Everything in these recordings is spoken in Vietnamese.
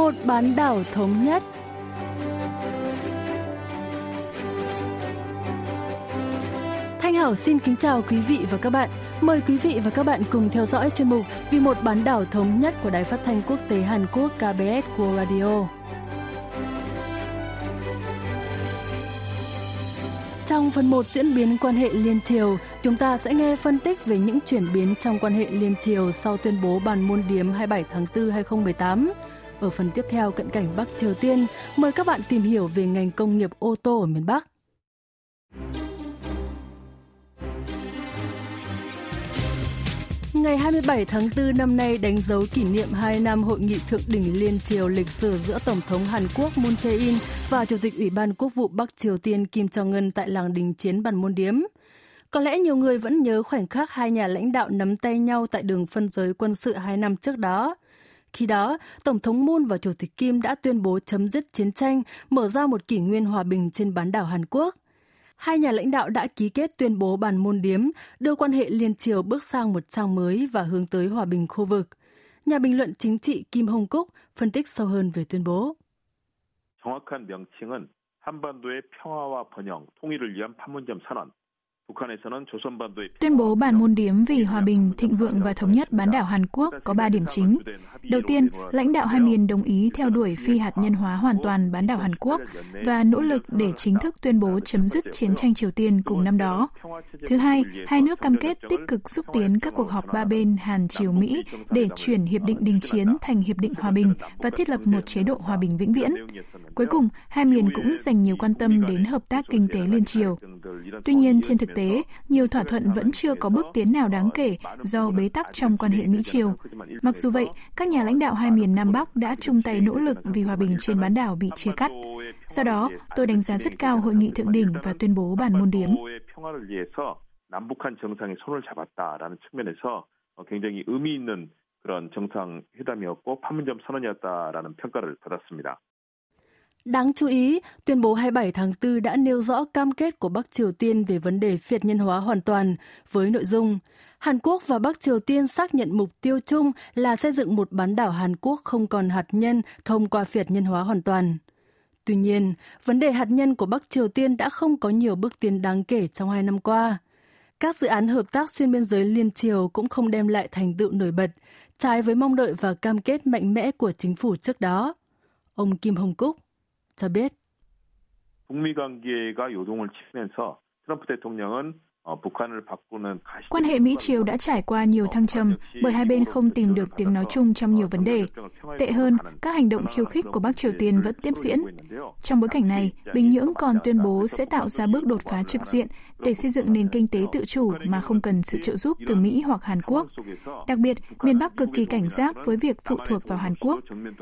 một bán đảo thống nhất. Thanh Hảo xin kính chào quý vị và các bạn. Mời quý vị và các bạn cùng theo dõi chuyên mục Vì một bán đảo thống nhất của Đài Phát thanh Quốc tế Hàn Quốc KBS World Radio. Trong phần 1 diễn biến quan hệ liên triều, chúng ta sẽ nghe phân tích về những chuyển biến trong quan hệ liên triều sau tuyên bố bàn môn điếm 27 tháng 4 2018. Ở phần tiếp theo cận cảnh Bắc Triều Tiên, mời các bạn tìm hiểu về ngành công nghiệp ô tô ở miền Bắc. Ngày 27 tháng 4 năm nay đánh dấu kỷ niệm 2 năm hội nghị thượng đỉnh liên triều lịch sử giữa Tổng thống Hàn Quốc Moon Jae-in và Chủ tịch Ủy ban Quốc vụ Bắc Triều Tiên Kim Jong-un tại làng đình chiến Bàn Môn Điếm. Có lẽ nhiều người vẫn nhớ khoảnh khắc hai nhà lãnh đạo nắm tay nhau tại đường phân giới quân sự hai năm trước đó. Khi đó, Tổng thống Moon và Chủ tịch Kim đã tuyên bố chấm dứt chiến tranh, mở ra một kỷ nguyên hòa bình trên bán đảo Hàn Quốc – hai nhà lãnh đạo đã ký kết tuyên bố bàn môn điếm, đưa quan hệ liên triều bước sang một trang mới và hướng tới hòa bình khu vực. Nhà bình luận chính trị Kim Hong Cúc phân tích sâu hơn về tuyên bố. 정확한 명칭은 한반도의 평화와 번영, 통일을 위한 판문점 선언, Tuyên bố bản môn điếm vì hòa bình, thịnh vượng và thống nhất bán đảo Hàn Quốc có 3 điểm chính. Đầu tiên, lãnh đạo hai miền đồng ý theo đuổi phi hạt nhân hóa hoàn toàn bán đảo Hàn Quốc và nỗ lực để chính thức tuyên bố chấm dứt chiến tranh Triều Tiên cùng năm đó. Thứ hai, hai nước cam kết tích cực xúc tiến các cuộc họp ba bên Hàn Triều Mỹ để chuyển hiệp định đình chiến thành hiệp định hòa bình và thiết lập một chế độ hòa bình vĩnh viễn. Cuối cùng, hai miền cũng dành nhiều quan tâm đến hợp tác kinh tế liên triều. Tuy nhiên, trên thực tế, nhiều thỏa thuận vẫn chưa có bước tiến nào đáng kể do bế tắc trong quan hệ Mỹ-Triều. Mặc dù vậy, các nhà lãnh đạo hai miền Nam Bắc đã chung tay nỗ lực vì hòa bình trên bán đảo bị chia cắt. Sau đó, tôi đánh giá rất cao hội nghị thượng đỉnh và tuyên bố bản môn điếm. 남북한 정상이 손을 잡았다라는 측면에서 굉장히 의미 있는 그런 정상회담이었고 판문점 선언이었다라는 평가를 받았습니다. Đáng chú ý, tuyên bố 27 tháng 4 đã nêu rõ cam kết của Bắc Triều Tiên về vấn đề phiệt nhân hóa hoàn toàn với nội dung Hàn Quốc và Bắc Triều Tiên xác nhận mục tiêu chung là xây dựng một bán đảo Hàn Quốc không còn hạt nhân thông qua phiệt nhân hóa hoàn toàn. Tuy nhiên, vấn đề hạt nhân của Bắc Triều Tiên đã không có nhiều bước tiến đáng kể trong hai năm qua. Các dự án hợp tác xuyên biên giới liên triều cũng không đem lại thành tựu nổi bật, trái với mong đợi và cam kết mạnh mẽ của chính phủ trước đó. Ông Kim Hồng Cúc cho biết. Quan hệ Mỹ-Triều đã trải qua nhiều thăng trầm bởi hai bên không tìm được tiếng nói chung trong nhiều vấn đề. Tệ hơn, các hành động khiêu khích của Bắc Triều Tiên vẫn tiếp diễn. Trong bối cảnh này, Bình Nhưỡng còn tuyên bố sẽ tạo ra bước đột phá trực diện để xây dựng nền kinh tế tự chủ mà không cần sự trợ giúp từ Mỹ hoặc Hàn Quốc. Đặc biệt, miền Bắc cực kỳ cảnh giác với việc phụ thuộc vào Hàn Quốc.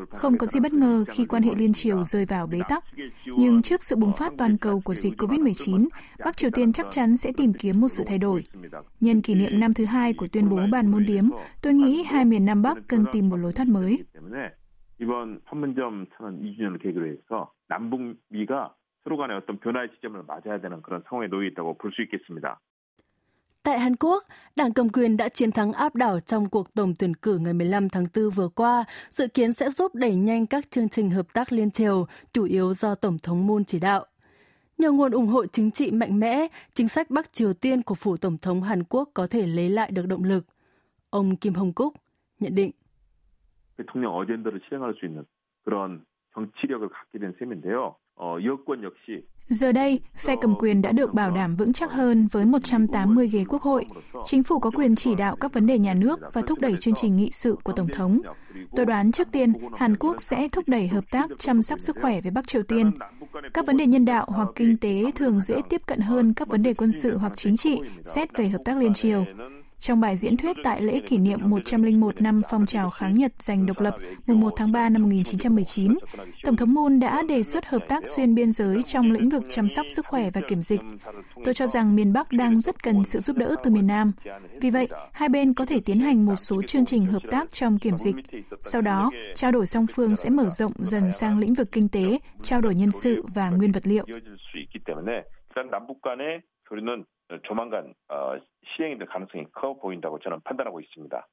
Không có gì bất ngờ khi quan hệ liên triều rơi vào bế tắc. Nhưng trước sự bùng phát toàn cầu của dịch COVID-19, Bắc Triều Tiên chắc chắn sẽ tìm kiếm một sự thay đổi. Nhân kỷ niệm năm thứ hai của tuyên bố bàn môn điếm, tôi nghĩ hai miền Nam Bắc cần tìm một lối thoát mới. 이번 판문점 선언 2주년을 계기로 해서 남북미가 서로 간의 어떤 변화의 지점을 맞아야 되는 그런 상황에 놓여 있다고 볼 수 있겠습니다. Tại Hàn Quốc, đảng cầm quyền đã chiến thắng áp đảo trong cuộc tổng tuyển cử ngày 15 tháng 4 vừa qua, dự kiến sẽ giúp đẩy nhanh các chương trình hợp tác liên triều, chủ yếu do Tổng thống Moon chỉ đạo. Nhờ nguồn ủng hộ chính trị mạnh mẽ, chính sách Bắc Triều Tiên của phủ Tổng thống Hàn Quốc có thể lấy lại được động lực. Ông Kim Hong Cúc nhận định. 대통령 어젠더를 실행할 수 있는 그런 정치력을 갖게 된 셈인데요. 어, 여권 역시 Giờ đây, phe cầm quyền đã được bảo đảm vững chắc hơn với 180 ghế quốc hội. Chính phủ có quyền chỉ đạo các vấn đề nhà nước và thúc đẩy chương trình nghị sự của Tổng thống. Tôi đoán trước tiên, Hàn Quốc sẽ thúc đẩy hợp tác chăm sóc sức khỏe với Bắc Triều Tiên. Các vấn đề nhân đạo hoặc kinh tế thường dễ tiếp cận hơn các vấn đề quân sự hoặc chính trị xét về hợp tác liên triều. Trong bài diễn thuyết tại lễ kỷ niệm 101 năm phong trào kháng Nhật giành độc lập mùng 1 tháng 3 năm 1919, Tổng thống Moon đã đề xuất hợp tác xuyên biên giới trong lĩnh vực chăm sóc sức khỏe và kiểm dịch. Tôi cho rằng miền Bắc đang rất cần sự giúp đỡ từ miền Nam. Vì vậy, hai bên có thể tiến hành một số chương trình hợp tác trong kiểm dịch. Sau đó, trao đổi song phương sẽ mở rộng dần sang lĩnh vực kinh tế, trao đổi nhân sự và nguyên vật liệu. 조만간 시행이 될 가능성이 커 보인다고 저는 판단하고 있습니다.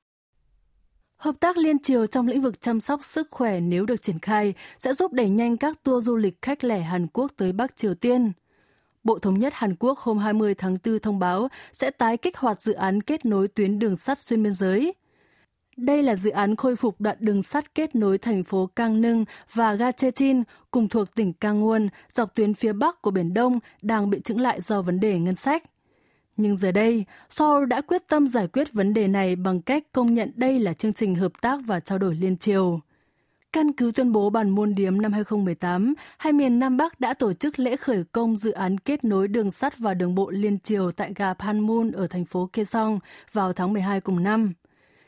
Hợp tác liên triều trong lĩnh vực chăm sóc sức khỏe nếu được triển khai sẽ giúp đẩy nhanh các tour du lịch khách lẻ Hàn Quốc tới Bắc Triều Tiên. Bộ Thống nhất Hàn Quốc hôm 20 tháng 4 thông báo sẽ tái kích hoạt dự án kết nối tuyến đường sắt xuyên biên giới. Đây là dự án khôi phục đoạn đường sắt kết nối thành phố Cang Nưng và ga Chetin cùng thuộc tỉnh Kangwon dọc tuyến phía bắc của Biển Đông đang bị chững lại do vấn đề ngân sách. Nhưng giờ đây, Seoul đã quyết tâm giải quyết vấn đề này bằng cách công nhận đây là chương trình hợp tác và trao đổi liên triều. Căn cứ tuyên bố bàn môn điếm năm 2018, hai miền Nam Bắc đã tổ chức lễ khởi công dự án kết nối đường sắt và đường bộ liên triều tại ga Panmun ở thành phố Kaesong vào tháng 12 cùng năm.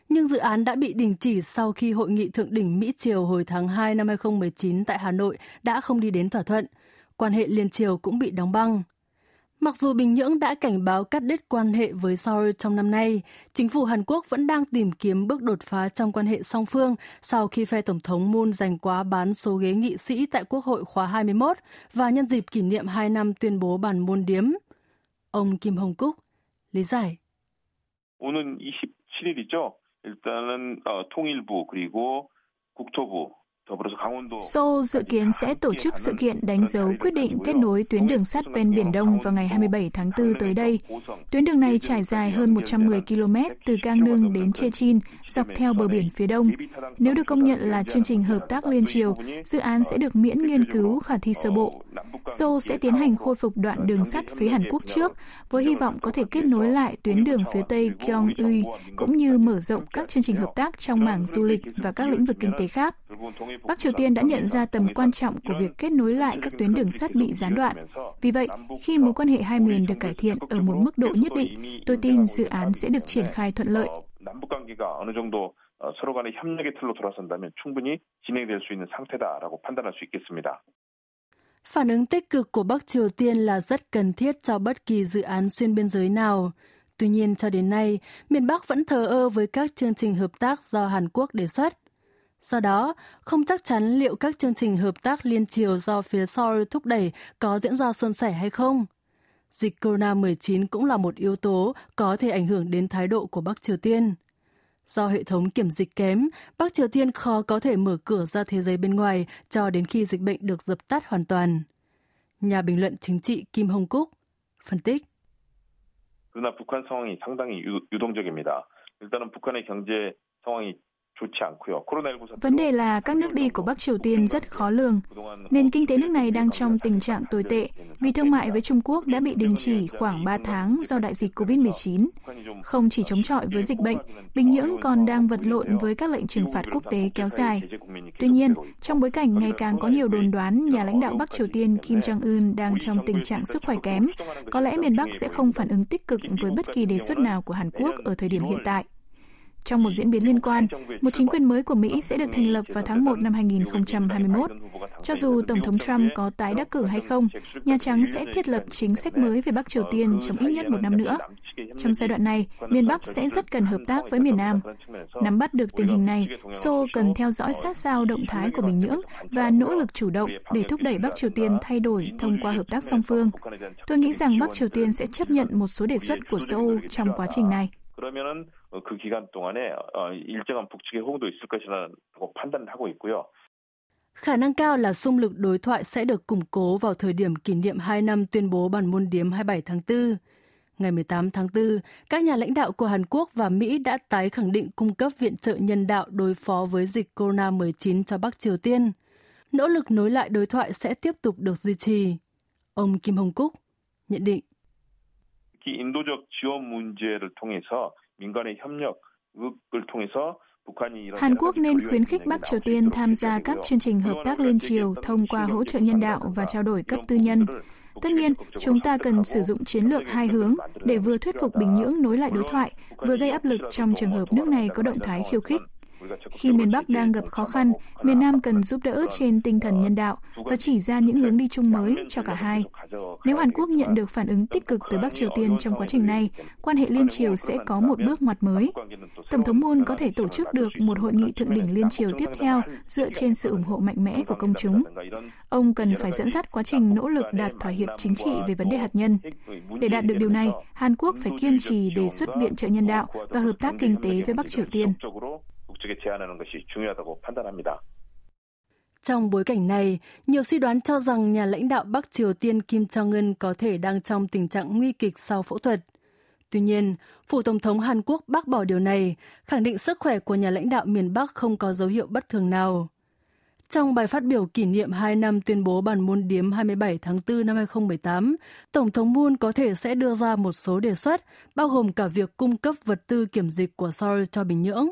Nhưng dự án đã bị đình chỉ sau khi hội nghị thượng đỉnh Mỹ Triều hồi tháng 2 năm 2019 tại Hà Nội đã không đi đến thỏa thuận. Quan hệ liên triều cũng bị đóng băng. Mặc dù Bình Nhưỡng đã cảnh báo cắt đứt quan hệ với Seoul trong năm nay, chính phủ Hàn Quốc vẫn đang tìm kiếm bước đột phá trong quan hệ song phương sau khi phe Tổng thống Moon giành quá bán số ghế nghị sĩ tại Quốc hội khóa 21 và nhân dịp kỷ niệm 2 năm tuyên bố bản môn điếm. Ông Kim Hong Cúc lý giải. 오는 27일이죠. 일단은 어, 통일부 그리고 국토부 Seoul dự kiến sẽ tổ chức sự kiện đánh dấu quyết định kết nối tuyến đường sắt ven Biển Đông vào ngày 27 tháng 4 tới đây. Tuyến đường này trải dài hơn 110 km từ Cang Nương đến Chechin, dọc theo bờ biển phía đông. Nếu được công nhận là chương trình hợp tác liên triều, dự án sẽ được miễn nghiên cứu khả thi sơ bộ. Seoul sẽ tiến hành khôi phục đoạn đường sắt phía Hàn Quốc trước, với hy vọng có thể kết nối lại tuyến đường phía Tây Gyeongui, cũng như mở rộng các chương trình hợp tác trong mảng du lịch và các lĩnh vực kinh tế khác. Bắc Triều Tiên đã nhận ra tầm quan trọng của việc kết nối lại các tuyến đường sắt bị gián đoạn. Vì vậy, khi mối quan hệ hai miền được cải thiện ở một mức độ nhất định, tôi tin dự án sẽ được triển khai thuận lợi. 서로 간의 협력의 틀로 돌아선다면 충분히 진행될 수 있는 상태다라고 판단할 수 있겠습니다. Phản ứng tích cực của Bắc Triều Tiên là rất cần thiết cho bất kỳ dự án xuyên biên giới nào. Tuy nhiên, cho đến nay, miền Bắc vẫn thờ ơ với các chương trình hợp tác do Hàn Quốc đề xuất. Do đó, không chắc chắn liệu các chương trình hợp tác liên triều do phía Seoul thúc đẩy có diễn ra suôn sẻ hay không. Dịch corona-19 cũng là một yếu tố có thể ảnh hưởng đến thái độ của Bắc Triều Tiên. Do hệ thống kiểm dịch kém, Bắc Triều Tiên khó có thể mở cửa ra thế giới bên ngoài cho đến khi dịch bệnh được dập tắt hoàn toàn. Nhà bình luận chính trị Kim Hong Cúc phân tích. 그러나 북한 상황이 상당히 유동적입니다. 일단은 북한의 경제 상황이 Vấn đề là các nước đi của Bắc Triều Tiên rất khó lường. Nền kinh tế nước này đang trong tình trạng tồi tệ vì thương mại với Trung Quốc đã bị đình chỉ khoảng 3 tháng do đại dịch COVID-19. Không chỉ chống chọi với dịch bệnh, Bình Nhưỡng còn đang vật lộn với các lệnh trừng phạt quốc tế kéo dài. Tuy nhiên, trong bối cảnh ngày càng có nhiều đồn đoán nhà lãnh đạo Bắc Triều Tiên Kim Jong-un đang trong tình trạng sức khỏe kém, có lẽ miền Bắc sẽ không phản ứng tích cực với bất kỳ đề xuất nào của Hàn Quốc ở thời điểm hiện tại. Trong một diễn biến liên quan, một chính quyền mới của Mỹ sẽ được thành lập vào tháng 1 năm 2021. Cho dù Tổng thống Trump có tái đắc cử hay không, Nhà Trắng sẽ thiết lập chính sách mới về Bắc Triều Tiên trong ít nhất một năm nữa. Trong giai đoạn này, miền Bắc sẽ rất cần hợp tác với miền Nam. Nắm bắt được tình hình này, Seoul cần theo dõi sát sao động thái của Bình Nhưỡng và nỗ lực chủ động để thúc đẩy Bắc Triều Tiên thay đổi thông qua hợp tác song phương. Tôi nghĩ rằng Bắc Triều Tiên sẽ chấp nhận một số đề xuất của Seoul trong quá trình này. 그 기간 동안에 일정한 북측의 호응도 있을 것이라고 판단을 하고 있고요. Khả năng cao là xung lực đối thoại sẽ được củng cố vào thời điểm kỷ niệm 2 năm tuyên bố bản môn điếm 27 tháng 4. Ngày 18 tháng 4, các nhà lãnh đạo của Hàn Quốc và Mỹ đã tái khẳng định cung cấp viện trợ nhân đạo đối phó với dịch corona-19 cho Bắc Triều Tiên. Nỗ lực nối lại đối thoại sẽ tiếp tục được duy trì. Ông Kim Hong Cúc nhận định. 인도적 지원 문제를 통해서 민간의 협력을 통해서 Hàn Quốc nên khuyến khích Bắc Triều Tiên tham gia các chương trình hợp tác liên triều thông qua hỗ trợ nhân đạo và trao đổi cấp tư nhân. Tất nhiên, chúng ta cần sử dụng chiến lược hai hướng để vừa thuyết phục Bình Nhưỡng nối lại đối thoại, vừa gây áp lực trong trường hợp nước này có động thái khiêu khích. Khi miền Bắc đang gặp khó khăn, miền Nam cần giúp đỡ trên tinh thần nhân đạo và chỉ ra những hướng đi chung mới cho cả hai. Nếu Hàn Quốc nhận được phản ứng tích cực từ Bắc Triều Tiên trong quá trình này, quan hệ liên triều sẽ có một bước ngoặt mới. Tổng thống Moon có thể tổ chức được một hội nghị thượng đỉnh liên triều tiếp theo dựa trên sự ủng hộ mạnh mẽ của công chúng. Ông cần phải dẫn dắt quá trình nỗ lực đạt thỏa hiệp chính trị về vấn đề hạt nhân. Để đạt được điều này, Hàn Quốc phải kiên trì đề xuất viện trợ nhân đạo và hợp tác kinh tế với Bắc Triều Tiên. 제안하는 것이 중요하다고 판단합니다. Trong bối cảnh này, nhiều suy đoán cho rằng nhà lãnh đạo Bắc Triều Tiên Kim Jong-un có thể đang trong tình trạng nguy kịch sau phẫu thuật. Tuy nhiên, Phủ Tổng thống Hàn Quốc bác bỏ điều này, khẳng định sức khỏe của nhà lãnh đạo miền Bắc không có dấu hiệu bất thường nào. Trong bài phát biểu kỷ niệm 2 năm tuyên bố bản môn điếm 27 tháng 4 năm 2018, Tổng thống Moon có thể sẽ đưa ra một số đề xuất, bao gồm cả việc cung cấp vật tư kiểm dịch của Seoul cho Bình Nhưỡng.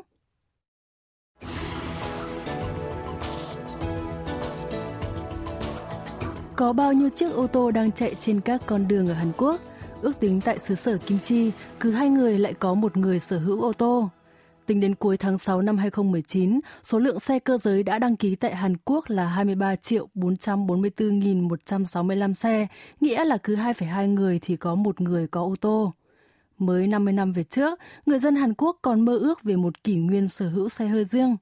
Có bao nhiêu chiếc ô tô đang chạy trên các con đường ở Hàn Quốc? Ước tính tại xứ sở Kim Chi, cứ hai người lại có một người sở hữu ô tô. Tính đến cuối tháng 6 năm 2019, số lượng xe cơ giới đã đăng ký tại Hàn Quốc là 23 triệu 444.165 xe, nghĩa là cứ 2,2 người thì có một người có ô tô. Mới 50 năm về trước, người dân Hàn Quốc còn mơ ước về một kỷ nguyên sở hữu xe hơi riêng.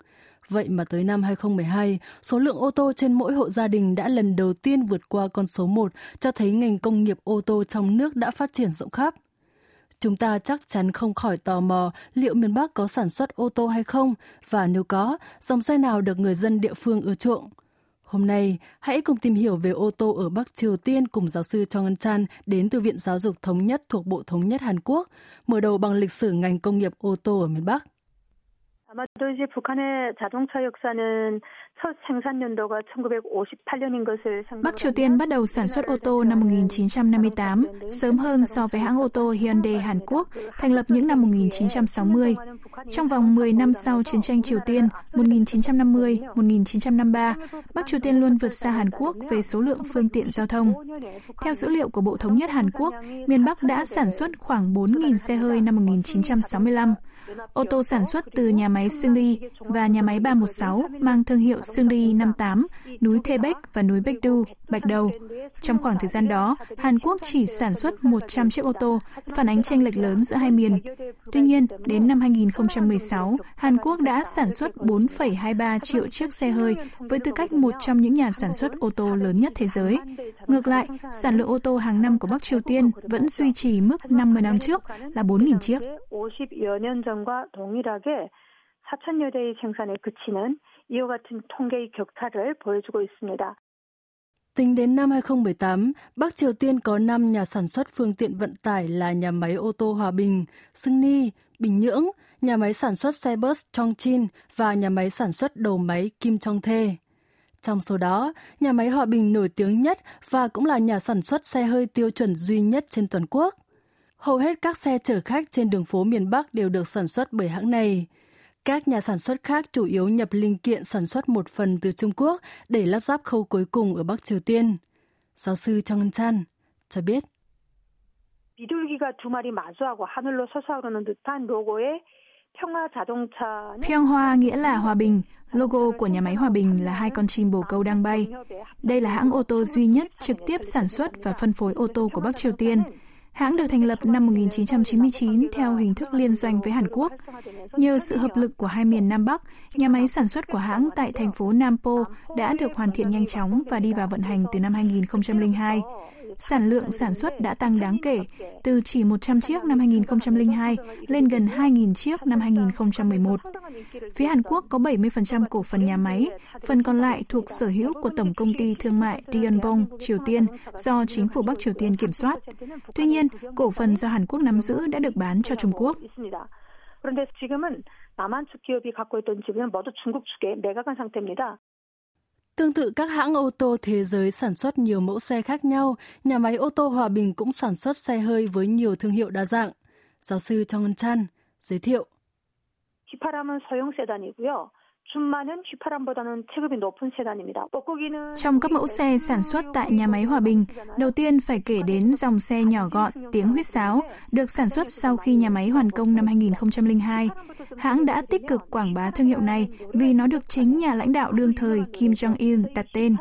Vậy mà tới năm 2012, số lượng ô tô trên mỗi hộ gia đình đã lần đầu tiên vượt qua con số 1, cho thấy ngành công nghiệp ô tô trong nước đã phát triển rộng khắp. Chúng ta chắc chắn không khỏi tò mò liệu miền Bắc có sản xuất ô tô hay không và nếu có, dòng xe nào được người dân địa phương ưa chuộng. Hôm nay, hãy cùng tìm hiểu về ô tô ở Bắc Triều Tiên cùng giáo sư Chong ngân Chan đến từ Viện Giáo dục Thống nhất thuộc Bộ Thống nhất Hàn Quốc, mở đầu bằng lịch sử ngành công nghiệp ô tô ở miền Bắc. 아마도 이제 북한의 자동차 역사는 첫 생산 연도가 1958년인 것을 Bắc Triều Tiên bắt đầu sản xuất ô tô năm 1958, sớm hơn so với hãng ô tô Hyundai Hàn Quốc, thành lập những năm 1960. Trong vòng 10 năm sau chiến tranh Triều Tiên 1950-1953, Bắc Triều Tiên luôn vượt xa Hàn Quốc về số lượng phương tiện giao thông. Theo dữ liệu của Bộ Thống nhất Hàn Quốc, miền Bắc đã sản xuất khoảng 4.000 xe hơi năm 1965. ô tô sản xuất từ nhà máy Sương và nhà máy 316 mang thương hiệu Sương 58, núi Thê và núi Bách Bạch Đầu. Trong khoảng thời gian đó, Hàn Quốc chỉ sản xuất 100 chiếc ô tô, phản ánh chênh lệch lớn giữa hai miền. Tuy nhiên, đến năm 2016, Hàn Quốc đã sản xuất 4,23 triệu chiếc xe hơi với tư cách một trong những nhà sản xuất ô tô lớn nhất thế giới. Ngược lại, sản lượng ô tô hàng năm của Bắc Triều Tiên vẫn duy trì mức 50 năm trước là 4.000 chiếc. 52년 과 동일하게 4천여 대의 생산에 그치는 이와 같은 통계의 격차를 보여주고 있습니다. Tính đến năm 2018, Bắc Triều Tiên có 5 nhà sản xuất phương tiện vận tải là nhà máy ô tô Hòa Bình, Sưng Bình Nhưỡng, nhà máy sản xuất xe bus Chongqing và nhà máy sản xuất đầu máy Kim Chong Thê. Trong số đó, nhà máy Hòa Bình nổi tiếng nhất và cũng là nhà sản xuất xe hơi tiêu chuẩn duy nhất trên toàn quốc. Hầu hết các xe chở khách trên đường phố miền Bắc đều được sản xuất bởi hãng này. Các nhà sản xuất khác chủ yếu nhập linh kiện sản xuất một phần từ Trung Quốc để lắp ráp khâu cuối cùng ở Bắc Triều Tiên. Giáo sư Trong Chan cho biết. 비둘기가 두 마리 마주하고 하늘로 솟아오르는 듯한 로고의 Pyonghwa nghĩa là hòa bình. Logo của nhà máy Hòa Bình là hai con chim bồ câu đang bay. Đây là hãng ô tô duy nhất trực tiếp sản xuất và phân phối ô tô của Bắc Triều Tiên. Hãng được thành lập năm 1999 theo hình thức liên doanh với Hàn Quốc. Nhờ sự hợp lực của hai miền Nam Bắc, nhà máy sản xuất của hãng tại thành phố Nampo đã được hoàn thiện nhanh chóng và đi vào vận hành từ năm 2002 sản lượng sản xuất đã tăng đáng kể, từ chỉ 100 chiếc năm 2002 lên gần 2.000 chiếc năm 2011. Phía Hàn Quốc có 70% cổ phần nhà máy, phần còn lại thuộc sở hữu của Tổng công ty Thương mại Ryonbong, Triều Tiên, do chính phủ Bắc Triều Tiên kiểm soát. Tuy nhiên, cổ phần do Hàn Quốc nắm giữ đã được bán cho Trung Quốc. 그런데 지금은 남한 측 기업이 갖고 있던 지분은 모두 중국 측에 매각한 상태입니다. Tương tự các hãng ô tô thế giới sản xuất nhiều mẫu xe khác nhau, nhà máy ô tô Hòa Bình cũng sản xuất xe hơi với nhiều thương hiệu đa dạng. Giáo sư Trong Chan giới thiệu. 휘파람은 소형 세단이고요. Trong các mẫu xe sản xuất tại nhà máy Hòa Bình, đầu tiên phải kể đến dòng xe nhỏ gọn tiếng huyết sáo được sản xuất sau khi nhà máy hoàn công năm 2002. Hãng đã tích cực quảng bá thương hiệu này vì nó được chính nhà lãnh đạo đương thời Kim Jong-il đặt tên.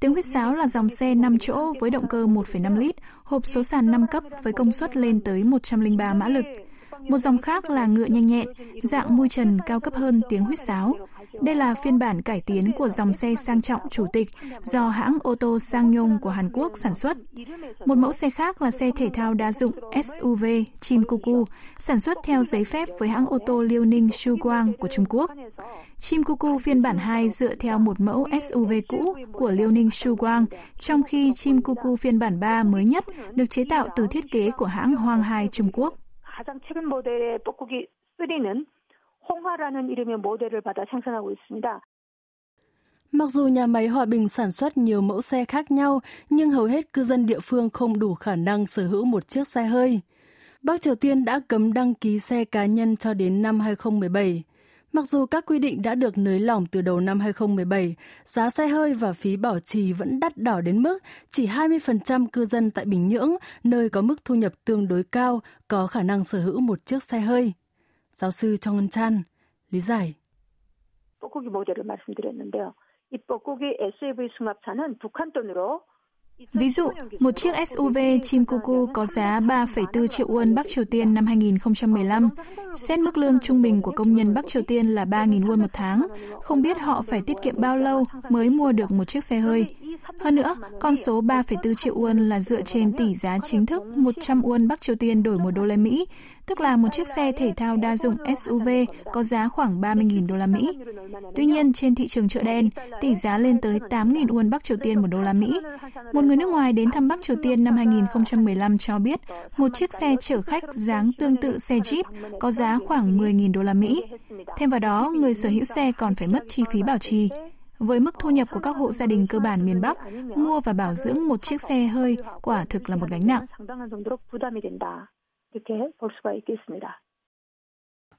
Tiếng huyết sáo là dòng xe 5 chỗ với động cơ 1,5 lít, hộp số sàn 5 cấp với công suất lên tới 103 mã lực. Một dòng khác là ngựa nhanh nhẹn, dạng mui trần cao cấp hơn tiếng huyết sáo. Đây là phiên bản cải tiến của dòng xe sang trọng chủ tịch do hãng ô tô Sangyong của Hàn Quốc sản xuất. Một mẫu xe khác là xe thể thao đa dụng SUV Chim Cuckoo, sản xuất theo giấy phép với hãng ô tô Liêu Ninh Shuguang của Trung Quốc. Chim Cuckoo phiên bản 2 dựa theo một mẫu SUV cũ của Liêu Ninh Shuguang, trong khi Chim Cuckoo phiên bản 3 mới nhất được chế tạo từ thiết kế của hãng Hoang Hai Trung Quốc. 가장 최근 모델의 뻐꾸기 3는 홍화라는 이름의 모델을 받아 생산하고 있습니다. Mặc dù nhà máy Hòa Bình sản xuất nhiều mẫu xe khác nhau, nhưng hầu hết cư dân địa phương không đủ khả năng sở hữu một chiếc xe hơi. Bắc Triều Tiên đã cấm đăng ký xe cá nhân cho đến năm 2017. Mặc dù các quy định đã được nới lỏng từ đầu năm 2017, giá xe hơi và phí bảo trì vẫn đắt đỏ đến mức chỉ 20% cư dân tại Bình Nhưỡng, nơi có mức thu nhập tương đối cao, có khả năng sở hữu một chiếc xe hơi. Giáo sư Trong Ngân Chan, lý giải. 뻐꾸기 모델을 말씀드렸는데요. 이 뻐꾸기 SUV 승합차는 북한 돈으로 Ví dụ, một chiếc SUV Chim Cuckoo có giá 3,4 triệu won Bắc Triều Tiên năm 2015. Xét mức lương trung bình của công nhân Bắc Triều Tiên là 3.000 won một tháng. Không biết họ phải tiết kiệm bao lâu mới mua được một chiếc xe hơi. Hơn nữa, con số 3,4 triệu won là dựa trên tỷ giá chính thức 100 won Bắc Triều Tiên đổi một đô la Mỹ, tức là một chiếc xe thể thao đa dụng SUV có giá khoảng 30.000 đô la Mỹ. Tuy nhiên, trên thị trường chợ đen, tỷ giá lên tới 8.000 won Bắc Triều Tiên một đô la Mỹ. Một người nước ngoài đến thăm Bắc Triều Tiên năm 2015 cho biết một chiếc xe chở khách dáng tương tự xe Jeep có giá khoảng 10.000 đô la Mỹ. Thêm vào đó, người sở hữu xe còn phải mất chi phí bảo trì. Với mức thu nhập của các hộ gia đình cơ bản miền Bắc, mua và bảo dưỡng một chiếc xe hơi quả thực là một gánh nặng.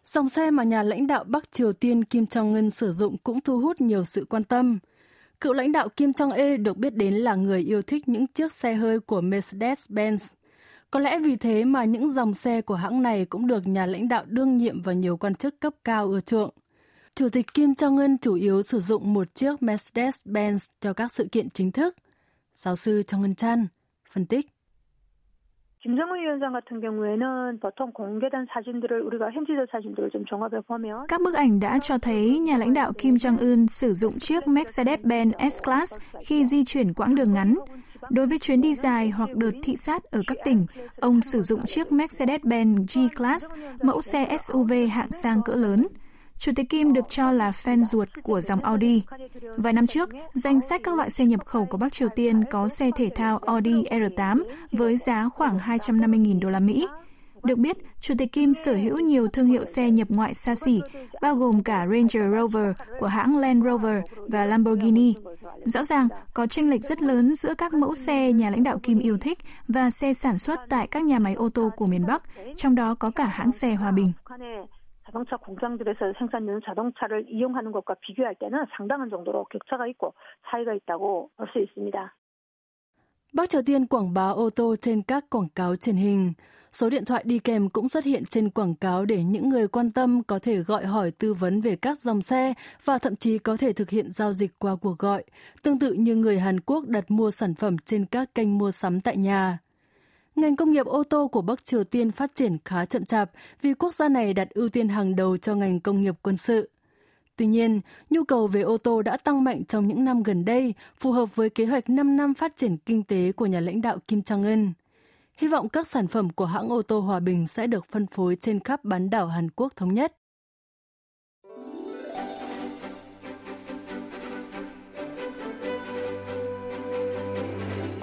Dòng xe mà nhà lãnh đạo Bắc Triều Tiên Kim Jong-un sử dụng cũng thu hút nhiều sự quan tâm. Cựu lãnh đạo Kim Jong E được biết đến là người yêu thích những chiếc xe hơi của Mercedes-Benz. Có lẽ vì thế mà những dòng xe của hãng này cũng được nhà lãnh đạo đương nhiệm và nhiều quan chức cấp cao ưa chuộng. Chủ tịch Kim Jong Un chủ yếu sử dụng một chiếc Mercedes-Benz cho các sự kiện chính thức. Giáo sư Trong Ngân Chan phân tích. Các bức ảnh đã cho thấy nhà lãnh đạo Kim Jong-un sử dụng chiếc Mercedes-Benz S-Class khi di chuyển quãng đường ngắn. Đối với chuyến đi dài hoặc đợt thị sát ở các tỉnh, ông sử dụng chiếc Mercedes-Benz G-Class, mẫu xe SUV hạng sang cỡ lớn. Chủ tịch Kim được cho là fan ruột của dòng Audi. Vài năm trước, danh sách các loại xe nhập khẩu của Bắc Triều Tiên có xe thể thao Audi R8 với giá khoảng 250.000 đô la Mỹ. Được biết, Chủ tịch Kim sở hữu nhiều thương hiệu xe nhập ngoại xa xỉ, bao gồm cả Ranger Rover của hãng Land Rover và Lamborghini. Rõ ràng, có tranh lệch rất lớn giữa các mẫu xe nhà lãnh đạo Kim yêu thích và xe sản xuất tại các nhà máy ô tô của miền Bắc, trong đó có cả hãng xe Hòa Bình. 자동차 공장들에서 생산되는 자동차를 이용하는 것과 비교할 때는 상당한 정도로 격차가 있고 차이가 있다고 볼 수 있습니다. Bắc Triều Tiên quảng bá ô tô trên các quảng cáo truyền hình. Số điện thoại đi kèm cũng xuất hiện trên quảng cáo để những người quan tâm có thể gọi hỏi tư vấn về các dòng xe và thậm chí có thể thực hiện giao dịch qua cuộc gọi, tương tự như người Hàn Quốc đặt mua sản phẩm trên các kênh mua sắm tại nhà. Ngành công nghiệp ô tô của Bắc Triều Tiên phát triển khá chậm chạp vì quốc gia này đặt ưu tiên hàng đầu cho ngành công nghiệp quân sự. Tuy nhiên, nhu cầu về ô tô đã tăng mạnh trong những năm gần đây, phù hợp với kế hoạch 5 năm phát triển kinh tế của nhà lãnh đạo Kim Jong-un. Hy vọng các sản phẩm của hãng ô tô Hòa Bình sẽ được phân phối trên khắp bán đảo Hàn Quốc thống nhất.